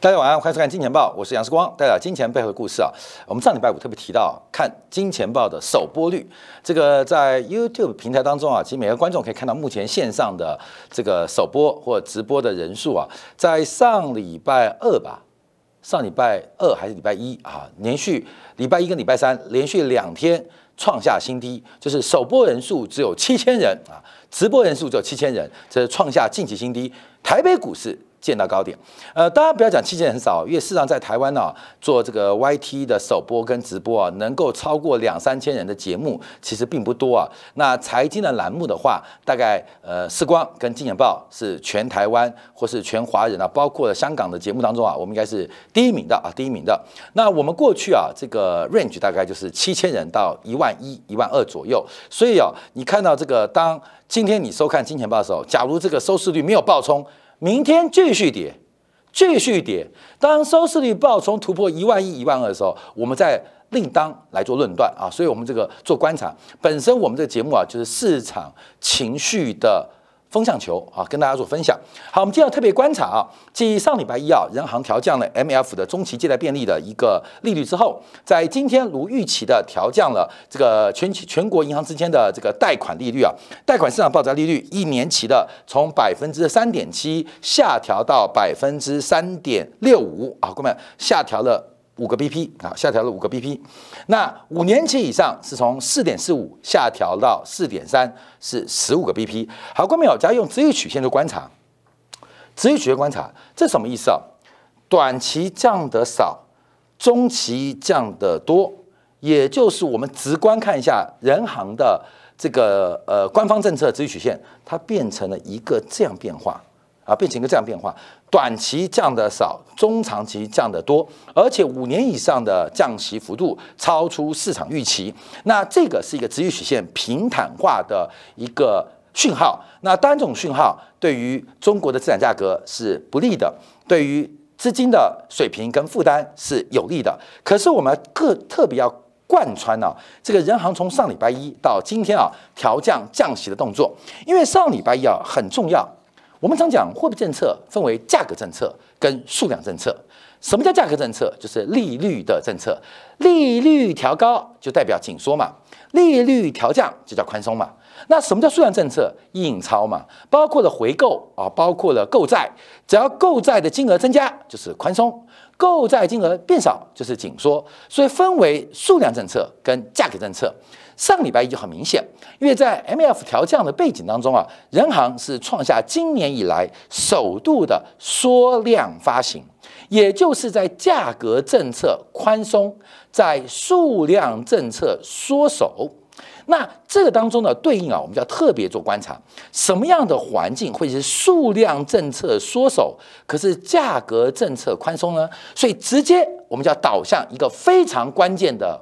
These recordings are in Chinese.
大家晚上欢迎收看《金钱报》，我是杨世光，带来金钱背后的故事啊。我们上礼拜五特别提到看《金钱报》的首播率，这个在 YouTube 平台当中啊，其实每个观众可以看到目前线上的这个首播或直播的人数啊，在上礼拜二吧，上礼拜二还是礼拜一啊，连续礼拜一跟礼拜三连续两天创下新低，就是首播人数只有七千人啊，直播人数只有七千人，这是创下近期新低。台北股市。见到高点，呃，当然不要讲期间很少，因为事实上在台湾呢，做这个 YT 的首播跟直播啊，能够超过两三千人的节目，其实并不多啊。那财经的栏目的话，大概呃，视光跟金钱报是全台湾或是全华人啊，包括香港的节目当中啊，我们应该是第一名的啊，第一名的。那我们过去啊，这个 range 大概就是七千人到一万一、一万二左右。所以啊，你看到这个，当今天你收看金钱报的时候，假如这个收视率没有爆冲。明天继续跌，继续跌。当收视率爆冲突破一万一、一万二的时候，我们再另当来做论断啊。所以，我们这个做观察，本身我们这个节目啊，就是市场情绪的。风向球啊，跟大家做分享。好，我们今天要特别观察啊，继上礼拜一啊，人行调降了 M F 的中期借贷便利的一个利率之后，在今天如预期的调降了这个全全国银行之间的这个贷款利率啊，贷款市场报价利率一年期的从百分之三点七下调到百分之三点六五啊，各位下调了。五个 BP 啊，下调了五个 BP。那五年期以上是从四点四五下调到四点三，是十五个 BP。好，观众朋友，假如用直率曲线做观察，直率曲线观察，这什么意思啊？短期降的少，中期降的多，也就是我们直观看一下人行的这个呃官方政策直率曲线，它变成了一个这样变化。啊，变成一个这样变化，短期降的少，中长期降的多，而且五年以上的降息幅度超出市场预期。那这个是一个直率曲线平坦化的一个讯号。那单，种讯号对于中国的资产价格是不利的，对于资金的水平跟负担是有利的。可是我们各特别要贯穿呢，这个人行从上礼拜一到今天啊调降降息的动作，因为上礼拜一啊很重要。我们常讲货币政策分为价格政策跟数量政策。什么叫价格政策？就是利率的政策。利率调高就代表紧缩嘛，利率调降就叫宽松嘛。那什么叫数量政策？印钞嘛，包括了回购啊，包括了购债。只要购债的金额增加，就是宽松；购债金额变少，就是紧缩。所以分为数量政策跟价格政策。上礼拜一就很明显，因为在 M F 调降的背景当中啊，人行是创下今年以来首度的缩量发行，也就是在价格政策宽松，在数量政策缩手。那这个当中呢，对应啊，我们就要特别做观察，什么样的环境会是数量政策缩手，可是价格政策宽松呢？所以直接我们就要导向一个非常关键的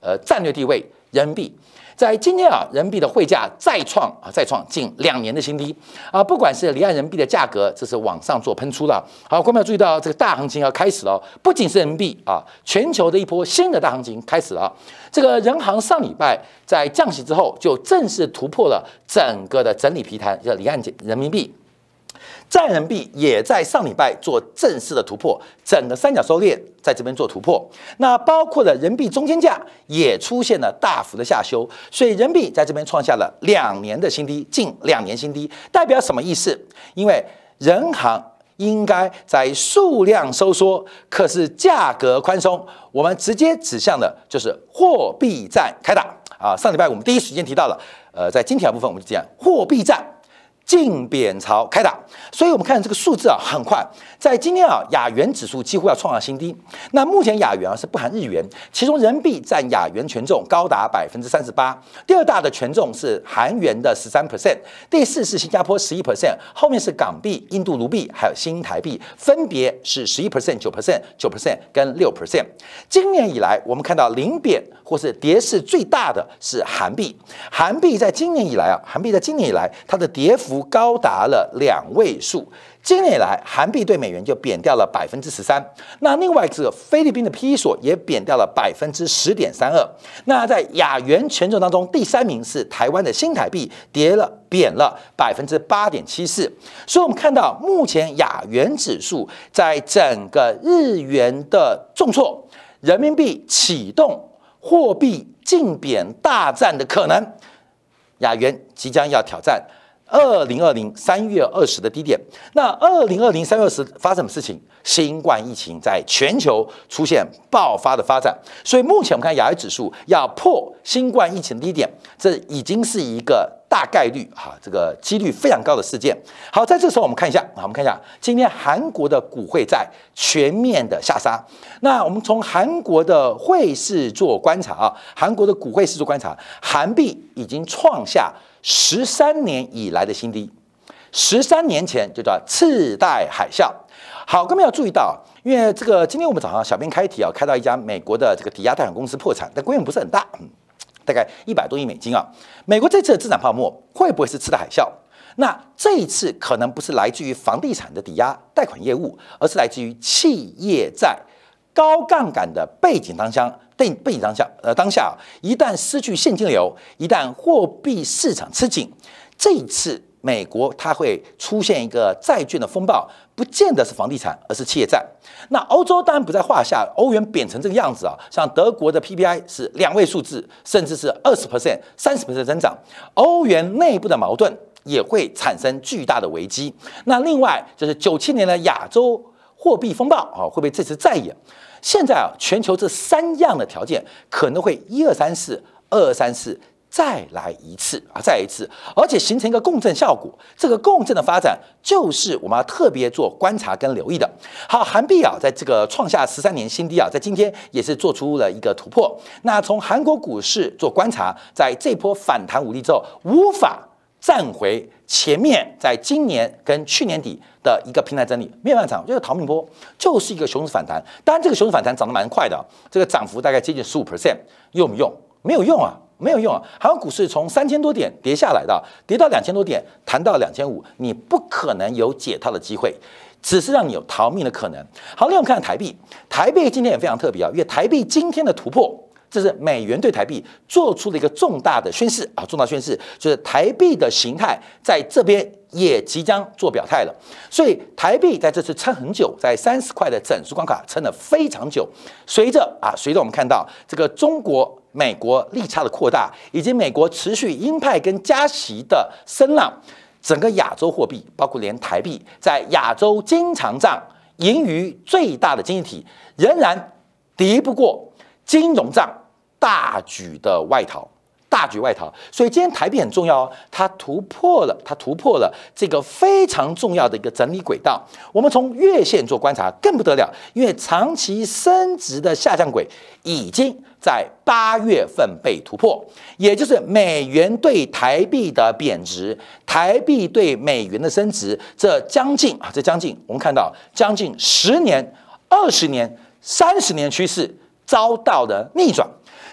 呃战略地位。人民币在今天啊，人民币的汇价再创啊，再创近两年的新低啊！不管是离岸人民币的价格，这是往上做喷出了。好，观众注意到这个大行情要开始了，不仅是人民币啊，全球的一波新的大行情开始了。这个人行上礼拜在降息之后，就正式突破了整个的整理皮盘，叫离岸人民币。在人民币也在上礼拜做正式的突破，整个三角收敛在这边做突破，那包括了人民币中间价也出现了大幅的下修，所以人民币在这边创下了两年的新低，近两年新低，代表什么意思？因为人行应该在数量收缩，可是价格宽松，我们直接指向的就是货币战开打啊！上礼拜我们第一时间提到了，呃，在今天的部分我们就讲货币战。净贬潮开打，所以我们看这个数字啊，很快，在今天啊，亚元指数几乎要创下新低。那目前亚元啊是不含日元，其中人民币占亚元权重高达百分之三十八，第二大的权重是韩元的十三 percent，第四是新加坡十一 percent，后面是港币、印度卢币还有新台币，分别是十一 percent、九 percent、九 percent 跟六 percent。今年以来，我们看到零贬或是跌势最大的是韩币，韩币在今年以来啊，韩币在今年以来它的跌幅。高达了两位数，今年以来，韩币对美元就贬掉了百分之十三。那另外这个菲律宾的 P E 所也贬掉了百分之十点三二。那在亚元权重当中，第三名是台湾的新台币，跌了贬了百分之八点七四。所以，我们看到目前亚元指数在整个日元的重挫，人民币启动货币竞贬大战的可能。亚元即将要挑战二零二零三月二十的低点。那二零二零三月二十发生什么事情？新冠疫情在全球出现爆发的发展，所以目前我们看亚元指数要破新冠疫情低点，这已经是一个大概率哈，这个几率非常高的事件。好，在这时候我们看一下啊，我们看一下今天韩国的股汇在全面的下杀。那我们从韩国的汇市做观察啊，韩国的股汇市做观察，韩币已经创下十三年以来的新低，十三年前就叫次贷海啸。好，各位要注意到，因为这个今天我们早上小编开题啊，开到一家美国的这个抵押贷款公司破产，但规模不是很大，大概一百多亿美金啊。美国这次的资产泡沫会不会是次贷海啸？那这一次可能不是来自于房地产的抵押贷款业务，而是来自于企业债高杠杆的背景当下，背背景当下，呃，当下一旦失去现金流，一旦货币市场吃紧，这一次。美国它会出现一个债券的风暴，不见得是房地产，而是企业债。那欧洲当然不在话下，欧元贬成这个样子啊，像德国的 PPI 是两位数字，甚至是二十 percent、三十 percent 增长，欧元内部的矛盾也会产生巨大的危机。那另外就是九七年的亚洲货币风暴啊，会不会这次再演？现在啊，全球这三样的条件可能会一二三四，二二三四。再来一次啊，再一次，而且形成一个共振效果。这个共振的发展，就是我们要特别做观察跟留意的。好，韩币啊，在这个创下十三年新低啊，在今天也是做出了一个突破。那从韩国股市做观察，在这波反弹无力之后，无法站回前面，在今年跟去年底的一个平台整理，没有办法，就是逃命波，就是一个熊市反弹。当然，这个熊市反弹涨得蛮快的，这个涨幅大概接近十五 percent，用不用？没有用啊。没有用啊！韩国股市从三千多点跌下来的，跌到两千多点，弹到两千五，你不可能有解套的机会，只是让你有逃命的可能。好，另外我们看台币，台币今天也非常特别啊，因为台币今天的突破，这是美元对台币做出了一个重大的宣示啊，重大宣示就是台币的形态在这边也即将做表态了。所以台币在这次撑很久，在三十块的整数关卡撑了非常久。随着啊，随着我们看到这个中国。美国利差的扩大，以及美国持续鹰派跟加息的声浪，整个亚洲货币，包括连台币，在亚洲经常账盈余最大的经济体，仍然敌不过金融账大举的外逃。大举外逃，所以今天台币很重要哦，它突破了，它突破了这个非常重要的一个整理轨道。我们从月线做观察更不得了，因为长期升值的下降轨已经在八月份被突破，也就是美元对台币的贬值，台币对美元的升值，这将近啊，这将近我们看到将近十年、二十年、三十年趋势遭到的逆转。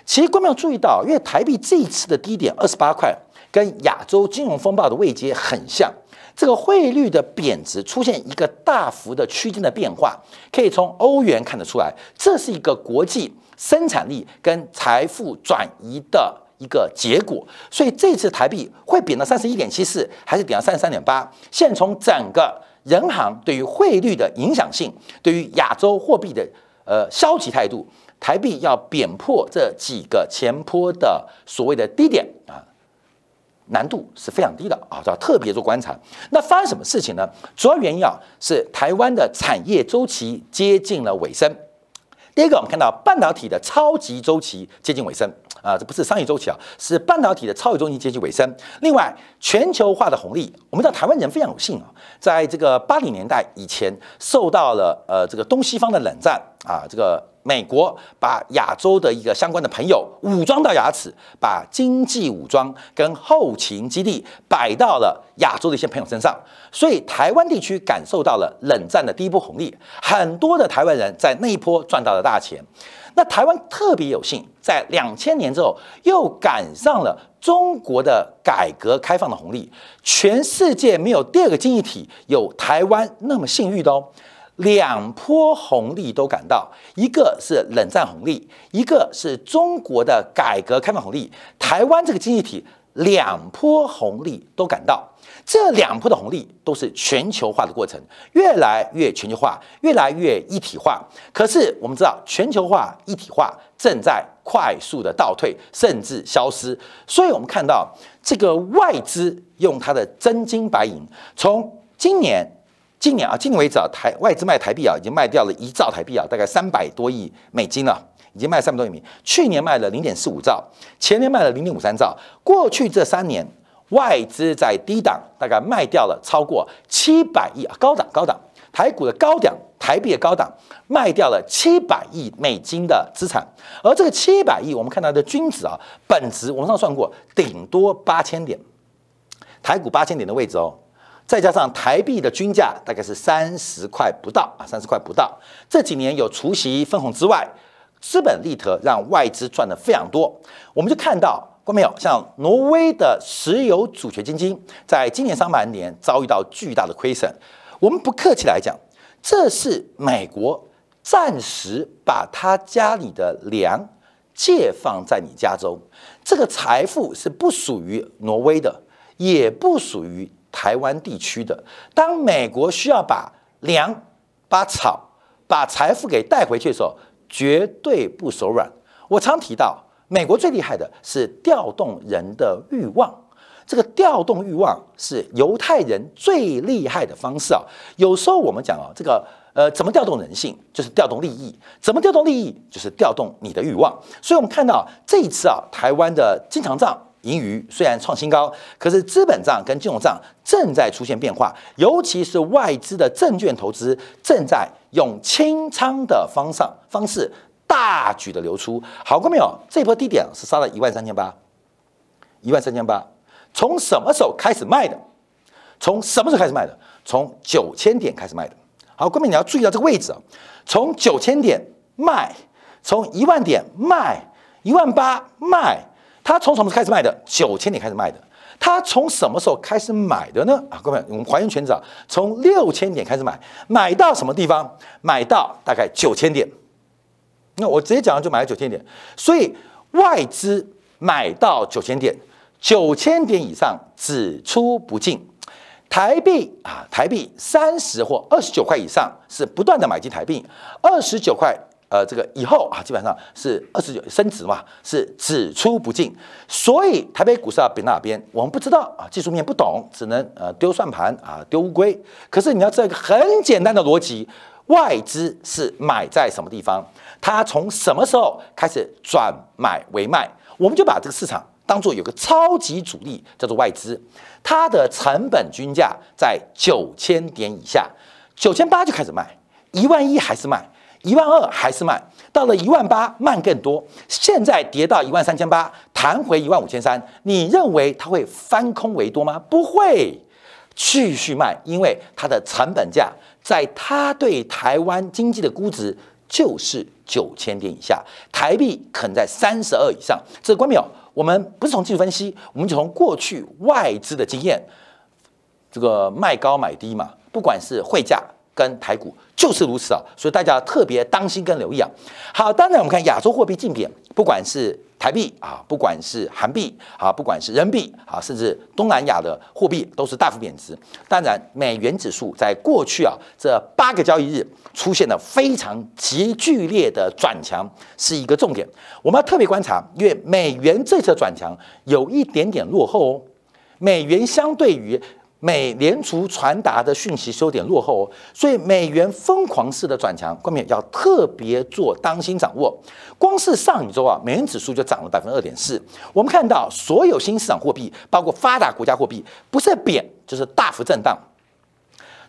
其实，观众注意到，因为台币这一次的低点二十八块，跟亚洲金融风暴的位阶很像。这个汇率的贬值出现一个大幅的区间的变化，可以从欧元看得出来，这是一个国际生产力跟财富转移的一个结果。所以，这次台币会贬到三十一点七四，还是贬到三十三点八？现从整个人行对于汇率的影响性，对于亚洲货币的呃消极态度。台币要贬破这几个前坡的所谓的低点啊，难度是非常低的啊，要特别做观察。那发生什么事情呢？主要原因啊是台湾的产业周期接近了尾声。第一个，我们看到半导体的超级周期接近尾声啊，这不是商业周期啊，是半导体的超级周期接近尾声。另外，全球化的红利，我们知道台湾人非常有幸啊，在这个八零年代以前受到了呃这个东西方的冷战啊，这个美国把亚洲的一个相关的朋友武装到牙齿，把经济武装跟后勤基地摆到了亚洲的一些朋友身上，所以台湾地区感受到了冷战的第一波红利，很多的台湾人在那一波赚到了大钱。那台湾特别有幸，在两千年之后又赶上了中国的改革开放的红利，全世界没有第二个经济体有台湾那么幸运的哦。两波红利都赶到，一个是冷战红利，一个是中国的改革开放红利。台湾这个经济体两波红利都赶到，这两波的红利都是全球化的过程，越来越全球化，越来越一体化。可是我们知道，全球化一体化正在快速的倒退，甚至消失。所以我们看到这个外资用它的真金白银，从今年。今年啊，今年为止啊，台外资卖台币啊，已经卖掉了一兆台币啊，大概三百多亿美金了，已经卖三百多亿美。去年卖了零点四五兆，前年卖了零点五三兆。过去这三年，外资在低档大概卖掉了超过七百亿啊，高档高档台股的高档，台币的高档卖掉了七百亿美金的资产。而这个七百亿，我们看到的均值啊，本值我们上算过，顶多八千点，台股八千点的位置哦。再加上台币的均价大概是三十块不到啊，三十块不到。这几年有除息分红之外，资本利得让外资赚的非常多。我们就看到，过没有？像挪威的石油主权基金，在今年上半年遭遇到巨大的亏损。我们不客气来讲，这是美国暂时把他家里的粮借放在你家中，这个财富是不属于挪威的，也不属于。台湾地区的，当美国需要把粮、把草、把财富给带回去的时候，绝对不手软。我常提到，美国最厉害的是调动人的欲望，这个调动欲望是犹太人最厉害的方式啊。有时候我们讲啊，这个呃，怎么调动人性，就是调动利益；怎么调动利益，就是调动你的欲望。所以，我们看到这一次啊，台湾的经常账。盈余虽然创新高，可是资本账跟金融账正在出现变化，尤其是外资的证券投资正在用清仓的方上方式大举的流出。好过没有？这波低点是杀了一万三千八，一万三千八，从什么时候开始卖的？从什么时候开始卖的？从九千点开始卖的。好，各位你要注意到这个位置啊，从九千点卖，从一万点卖，一万八卖。他从什么时候开始卖的？九千点开始卖的。他从什么时候开始买的呢？啊，各位，我们还原全子，从六千点开始买，买到什么地方？买到大概九千点。那我直接讲就买到九千点。所以外资买到九千点，九千点以上只出不进。台币啊，台币三十或二十九块以上是不断的买进台币，二十九块。呃，这个以后啊，基本上是二十九升值嘛，是只出不进，所以台北股市要贬哪边，我们不知道啊，技术面不懂，只能呃丢算盘啊，丢乌龟。可是你要知道一个很简单的逻辑，外资是买在什么地方，它从什么时候开始转买为卖，我们就把这个市场当做有个超级主力叫做外资，它的成本均价在九千点以下，九千八就开始卖，一万一还是卖。一万二还是慢，到了一万八慢更多。现在跌到一万三千八，弹回一万五千三，你认为它会翻空为多吗？不会，继续慢，因为它的成本价在它对台湾经济的估值就是九千点以下，台币可能在三十二以上。这关没有？我们不是从技术分析，我们就从过去外资的经验，这个卖高买低嘛，不管是汇价。跟台股就是如此啊，所以大家特别当心跟留意啊。好，当然我们看亚洲货币竞贬，不管是台币啊，不管是韩币啊，不管是人民币啊，甚至东南亚的货币都是大幅贬值。当然，美元指数在过去啊这八个交易日出现了非常极剧烈的转强，是一个重点。我们要特别观察，因为美元这次转强有一点点落后哦，美元相对于。美联储传达的讯息有点落后哦，所以美元疯狂式的转强，关键要特别做当心掌握。光是上一周啊，美元指数就涨了百分之二点四。我们看到所有新市场货币，包括发达国家货币，不是贬就是大幅震荡。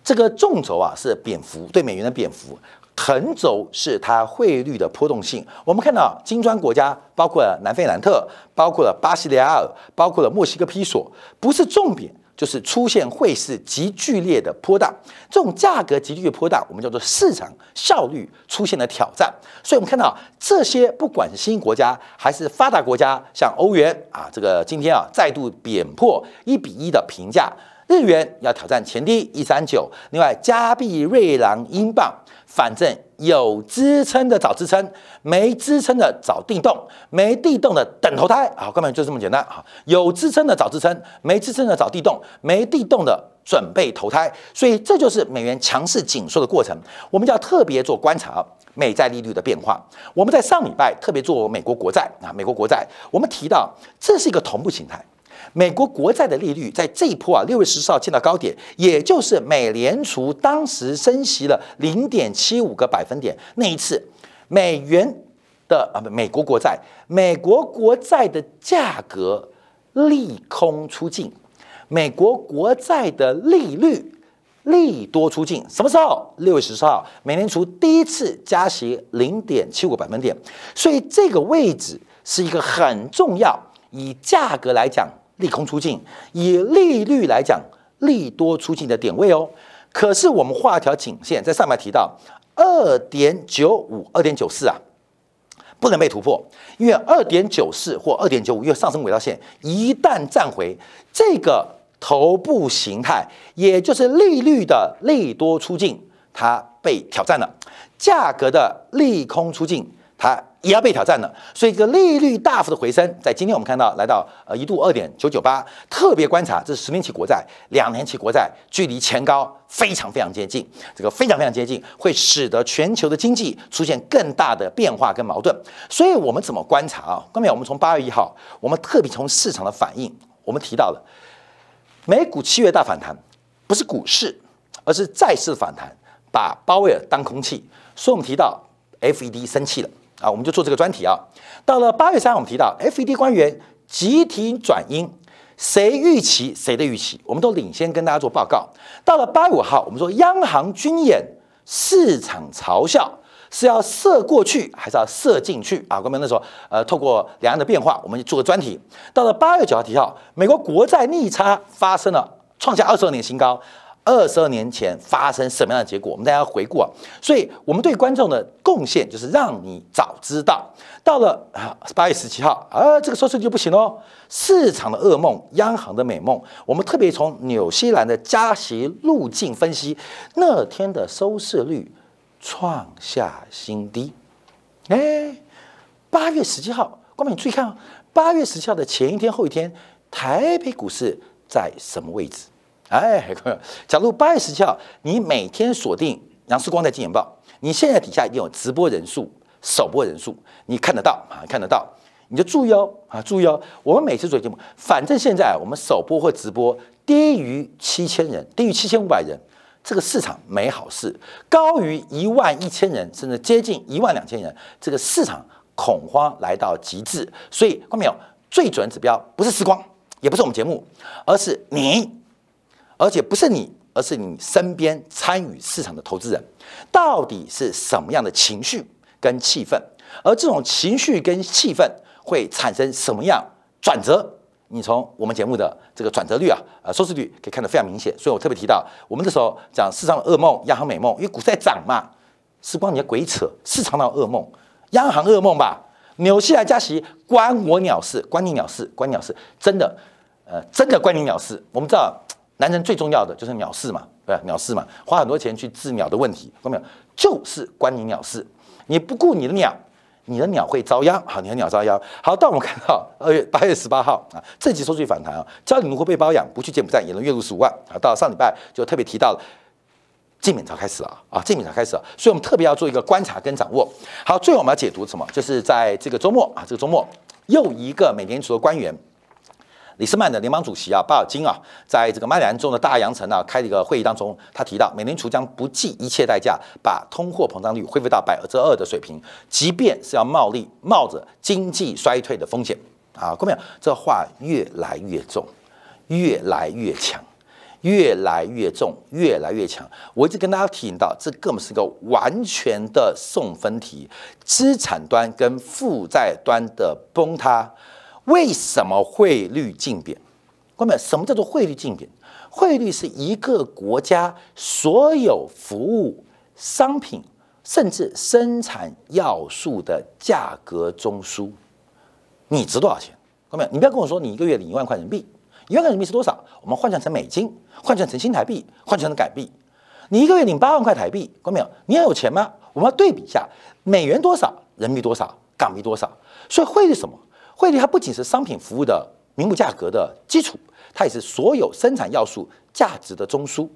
这个纵轴啊是贬幅，对美元的贬幅。横轴是它汇率的波动性。我们看到金砖国家，包括了南非兰特，包括了巴西利亚尔，包括了墨西哥披索，不是重点。就是出现汇市极剧烈的波荡，这种价格极剧烈波荡，我们叫做市场效率出现了挑战。所以，我们看到这些不管是新兴国家还是发达国家，像欧元啊，这个今天啊再度贬破一比一的评价，日元要挑战前低一三九，另外加币、瑞郎、英镑。反正有支撑的找支撑，没支撑的找地洞，没地洞的等投胎啊，根本就这么简单啊！有支撑的找支撑，没支撑的找地洞，没地洞的准备投胎。所以这就是美元强势紧缩的过程。我们就要特别做观察美债利率的变化。我们在上礼拜特别做美国国债啊，美国国债，我们提到这是一个同步形态。美国国债的利率在这一波啊，六月十四号见到高点，也就是美联储当时升息了零点七五个百分点那一次，美元的啊不，美国国债，美国国债的价格利空出尽，美国国债的利率利多出尽，什么时候？六月十四号，美联储第一次加息零点七五个百分点，所以这个位置是一个很重要，以价格来讲。利空出尽，以利率来讲，利多出尽的点位哦。可是我们画条颈线，在上面提到二点九五、二点九四啊，不能被突破，因为二点九四或二点九五，因为上升轨道线一旦站回这个头部形态，也就是利率的利多出尽，它被挑战了，价格的利空出尽，它。也要被挑战了，所以这个利率大幅的回升，在今天我们看到来到呃一度二点九九八，特别观察这是十年期国债、两年期国债，距离前高非常非常接近，这个非常非常接近，会使得全球的经济出现更大的变化跟矛盾。所以我们怎么观察啊？刚才我们从八月一号，我们特别从市场的反应，我们提到了美股七月大反弹，不是股市，而是债市反弹，把鲍威尔当空气。所以我们提到 FED 生气了。啊，我们就做这个专题啊。到了八月三，我们提到 FED 官员集体转阴，谁预期谁的预期，我们都领先跟大家做报告。到了八月五号，我们说央行军演，市场嘲笑是要射过去还是要射进去啊？我们那时候呃，透过两岸的变化，我们做个专题。到了八月九号提到，美国国债逆差发生了创下二十二年新高。二十二年前发生什么样的结果？我们大家要回顾啊，所以我们对观众的贡献就是让你早知道。到了啊八月十七号，啊这个收视率就不行喽，市场的噩梦，央行的美梦。我们特别从纽西兰的加息路径分析，那天的收视率创下新低。哎，八月十七号，观众你注意看啊，八月十七号的前一天、后一天，台北股市在什么位置？哎，假如八月十七号，你每天锁定杨世光在《金钱报》，你现在底下已经有直播人数、首播人数，你看得到啊？看得到，你就注意哦啊！注意哦，我们每次做节目，反正现在我们首播或直播低于七千人，低于七千五百人，这个市场没好事；高于一万一千人，甚至接近一万两千人，这个市场恐慌来到极致。所以，看没有？最准指标不是时光，也不是我们节目，而是你。而且不是你，而是你身边参与市场的投资人，到底是什么样的情绪跟气氛？而这种情绪跟气氛会产生什么样转折？你从我们节目的这个转折率啊，呃，收视率可以看得非常明显。所以我特别提到，我们那时候讲市场的噩梦，央行美梦，因为股市在涨嘛。时光，你的鬼扯，市场闹噩梦，央行噩梦吧？纽西兰加息关我鸟事，关你鸟事，关鸟事，真的，呃，真的关你鸟事。我们知道。男人最重要的就是鸟事嘛，对吧？鸟事嘛，花很多钱去治鸟的问题，看到没有？就是关你鸟事。你不顾你的鸟，你的鸟会遭殃。好，你的鸟遭殃。好，到我们看到二月八月十八号啊，这集收据反弹啊，教你如何被包养，不去柬埔寨也能月入十五万啊。到上礼拜就特别提到了，净免潮开始了啊，净免潮开始了，所以我们特别要做一个观察跟掌握。好，最后我们要解读什么？就是在这个周末啊，这个周末又一个美联储的官员。李斯曼的联邦主席啊，巴尔金啊，在这个麦兰中的大洋城啊开了一个会议当中，他提到美联储将不计一切代价把通货膨胀率恢复到百分之二的水平，即便是要冒利冒着经济衰退的风险啊。各位朋友，这话越来越重，越来越强，越来越重，越来越强。我一直跟大家提醒到，这根本是个完全的送分题，资产端跟负债端的崩塌。为什么汇率竞贬？关们，什么叫做汇率竞贬？汇率是一个国家所有服务、商品，甚至生产要素的价格中枢。你值多少钱？关没你不要跟我说你一个月领一万块人民币，一万块人民币是多少？我们换算成美金，换算成新台币，换算成港币。你一个月领八万块台币，关没有？你要有钱吗？我们要对比一下，美元多少，人民币多少，港币多少？所以汇率什么？汇率它不仅是商品服务的名目价格的基础，它也是所有生产要素价值的中枢。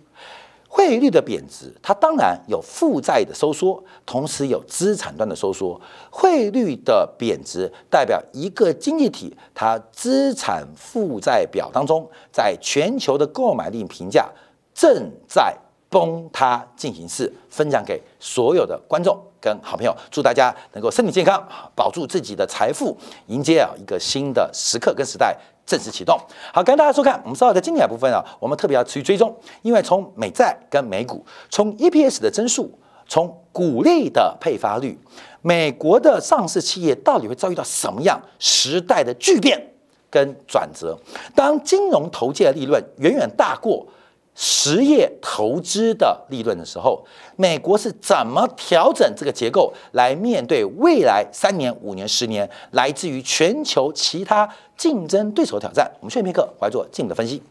汇率的贬值，它当然有负债的收缩，同时有资产端的收缩。汇率的贬值代表一个经济体它资产负债表当中，在全球的购买力评价正在崩塌进行式，分享给所有的观众。跟好朋友，祝大家能够身体健康，保住自己的财富，迎接啊一个新的时刻跟时代正式启动。好，感谢大家收看。我们稍后在经典部分啊，我们特别要持续追踪，因为从美债跟美股，从 EPS 的增速，从股利的配发率，美国的上市企业到底会遭遇到什么样时代的巨变跟转折？当金融投界的利润远远大过。实业投资的利润的时候，美国是怎么调整这个结构来面对未来三年、五年、十年来自于全球其他竞争对手挑战？我们休片刻，来做进一步的分析。